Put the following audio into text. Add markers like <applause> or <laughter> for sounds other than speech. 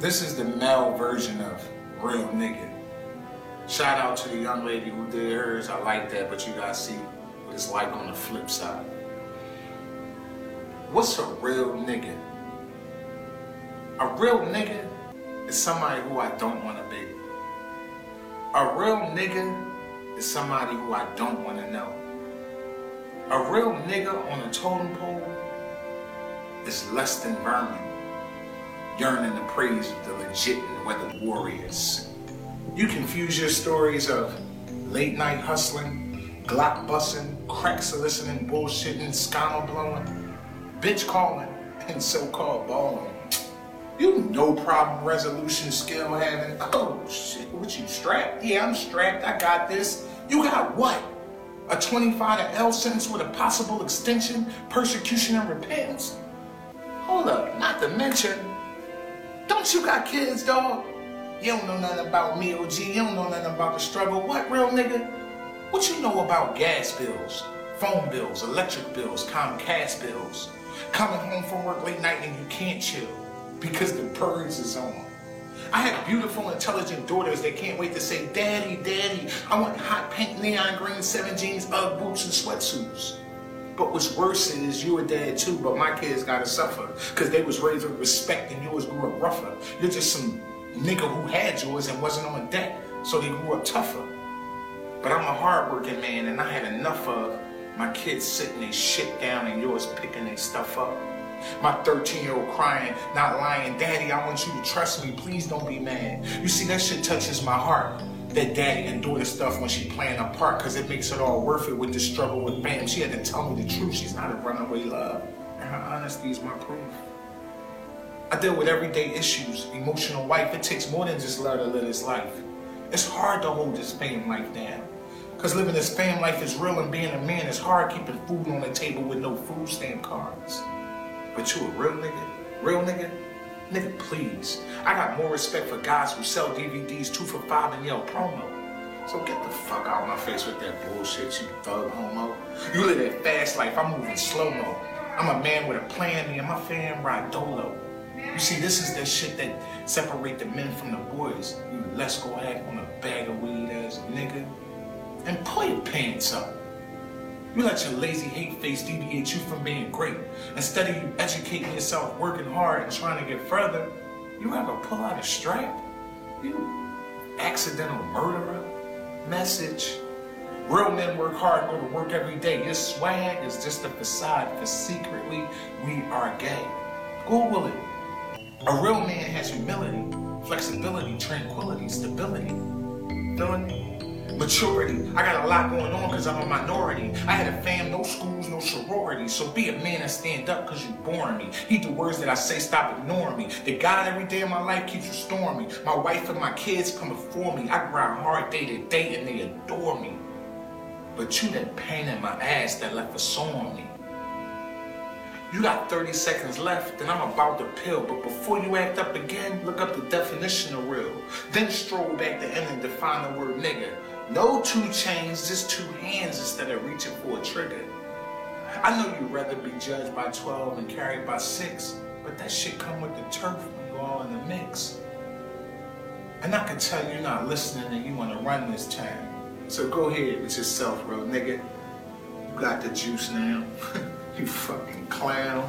This is the male version of real nigga. Shout out to the young lady who did hers. I like that, but you gotta see what it's like on the flip side. What's a real nigga? A real nigga is somebody who I don't want to be. A real nigga is somebody who I don't want to know. A real nigga on a totem pole is less than vermin, yearning to praise of the legit and weathered warriors. You confuse your stories of late night hustling, Glock busting, crack soliciting, bullshitting, scammer blowing, bitch calling, and so-called balling. You no problem resolution skill having. Oh shit, what you strapped? Yeah, I'm strapped. I got this. You got what? A 25 to L sentence with a possible extension, persecution, and repentance? Hold up, not to mention, don't you got kids, dog? You don't know nothing about me, OG. You don't know nothing about the struggle. What, real nigga? What you know about gas bills, phone bills, electric bills, Comcast bills? Coming home from work late night and you can't chill because the purge is on. I have beautiful, intelligent daughters that can't wait to say, Daddy, Daddy, I want hot pink neon green seven jeans, Ugg boots, and sweatsuits. But what's worse is you a dad too, but my kids gotta suffer because they was raised with respect and yours grew up rougher. You're just some nigga who had yours and wasn't on deck, so they grew up tougher. But I'm a hardworking man and I had enough of my kids sitting their shit down and yours picking their stuff up. My 13 year old crying, not lying, Daddy, I want you to trust me. Please don't be mad. You see, that shit touches my heart. That daddy and daughter stuff when she playing a part, cause it makes it all worth it with the struggle with Bam. She had to tell me the truth. She's not a runaway love. And her honesty is my proof. I deal with everyday issues, emotional wife. It takes more than just love to live this life. It's hard to hold this fame life down. Cause living this fame life is real and being a man is hard keeping food on the table with no food stamp cards. But you a real nigga? Real nigga? Nigga, please. I got more respect for guys who sell DVDs two for five and yell promo. So get the fuck out of my face with that bullshit, you thug homo. You live that fast life, I'm moving slow mo. I'm a man with a plan, me and my fam ride dolo. You see, this is the shit that separate the men from the boys. You let's go ahead on a bag of weed as a nigga. And pull your pants up. You let your lazy hate face deviate you from being great. Instead of you educating yourself, working hard, and trying to get further, you ever pull out a strap? You accidental murderer? Message. Real men work hard go to work every day. Your swag is just a facade because secretly we are gay. Google it. A real man has humility, flexibility, tranquility, stability. Feeling? Maturity. I got a lot going on because I'm a minority. I had a fam, no schools, no sorority. So be a man and stand up because you boring me. Heed the words that I say, stop ignoring me. The God every day of my life keeps restoring me. My wife and my kids come before me. I grind hard day to day and they adore me. But you that pain in my ass that left a sore on me. You got 30 seconds left, and I'm about to pill. But before you act up again, look up the definition of real. Then stroll back to end and define the word nigga. No two chains, just two hands instead of reaching for a trigger. I know you'd rather be judged by 12 and carried by 6, but that shit come with the turf when you all in the mix. And I can tell you're not listening and you want to run this time. So go ahead with yourself, bro, nigga. You got the juice now. <laughs> you fucking clown.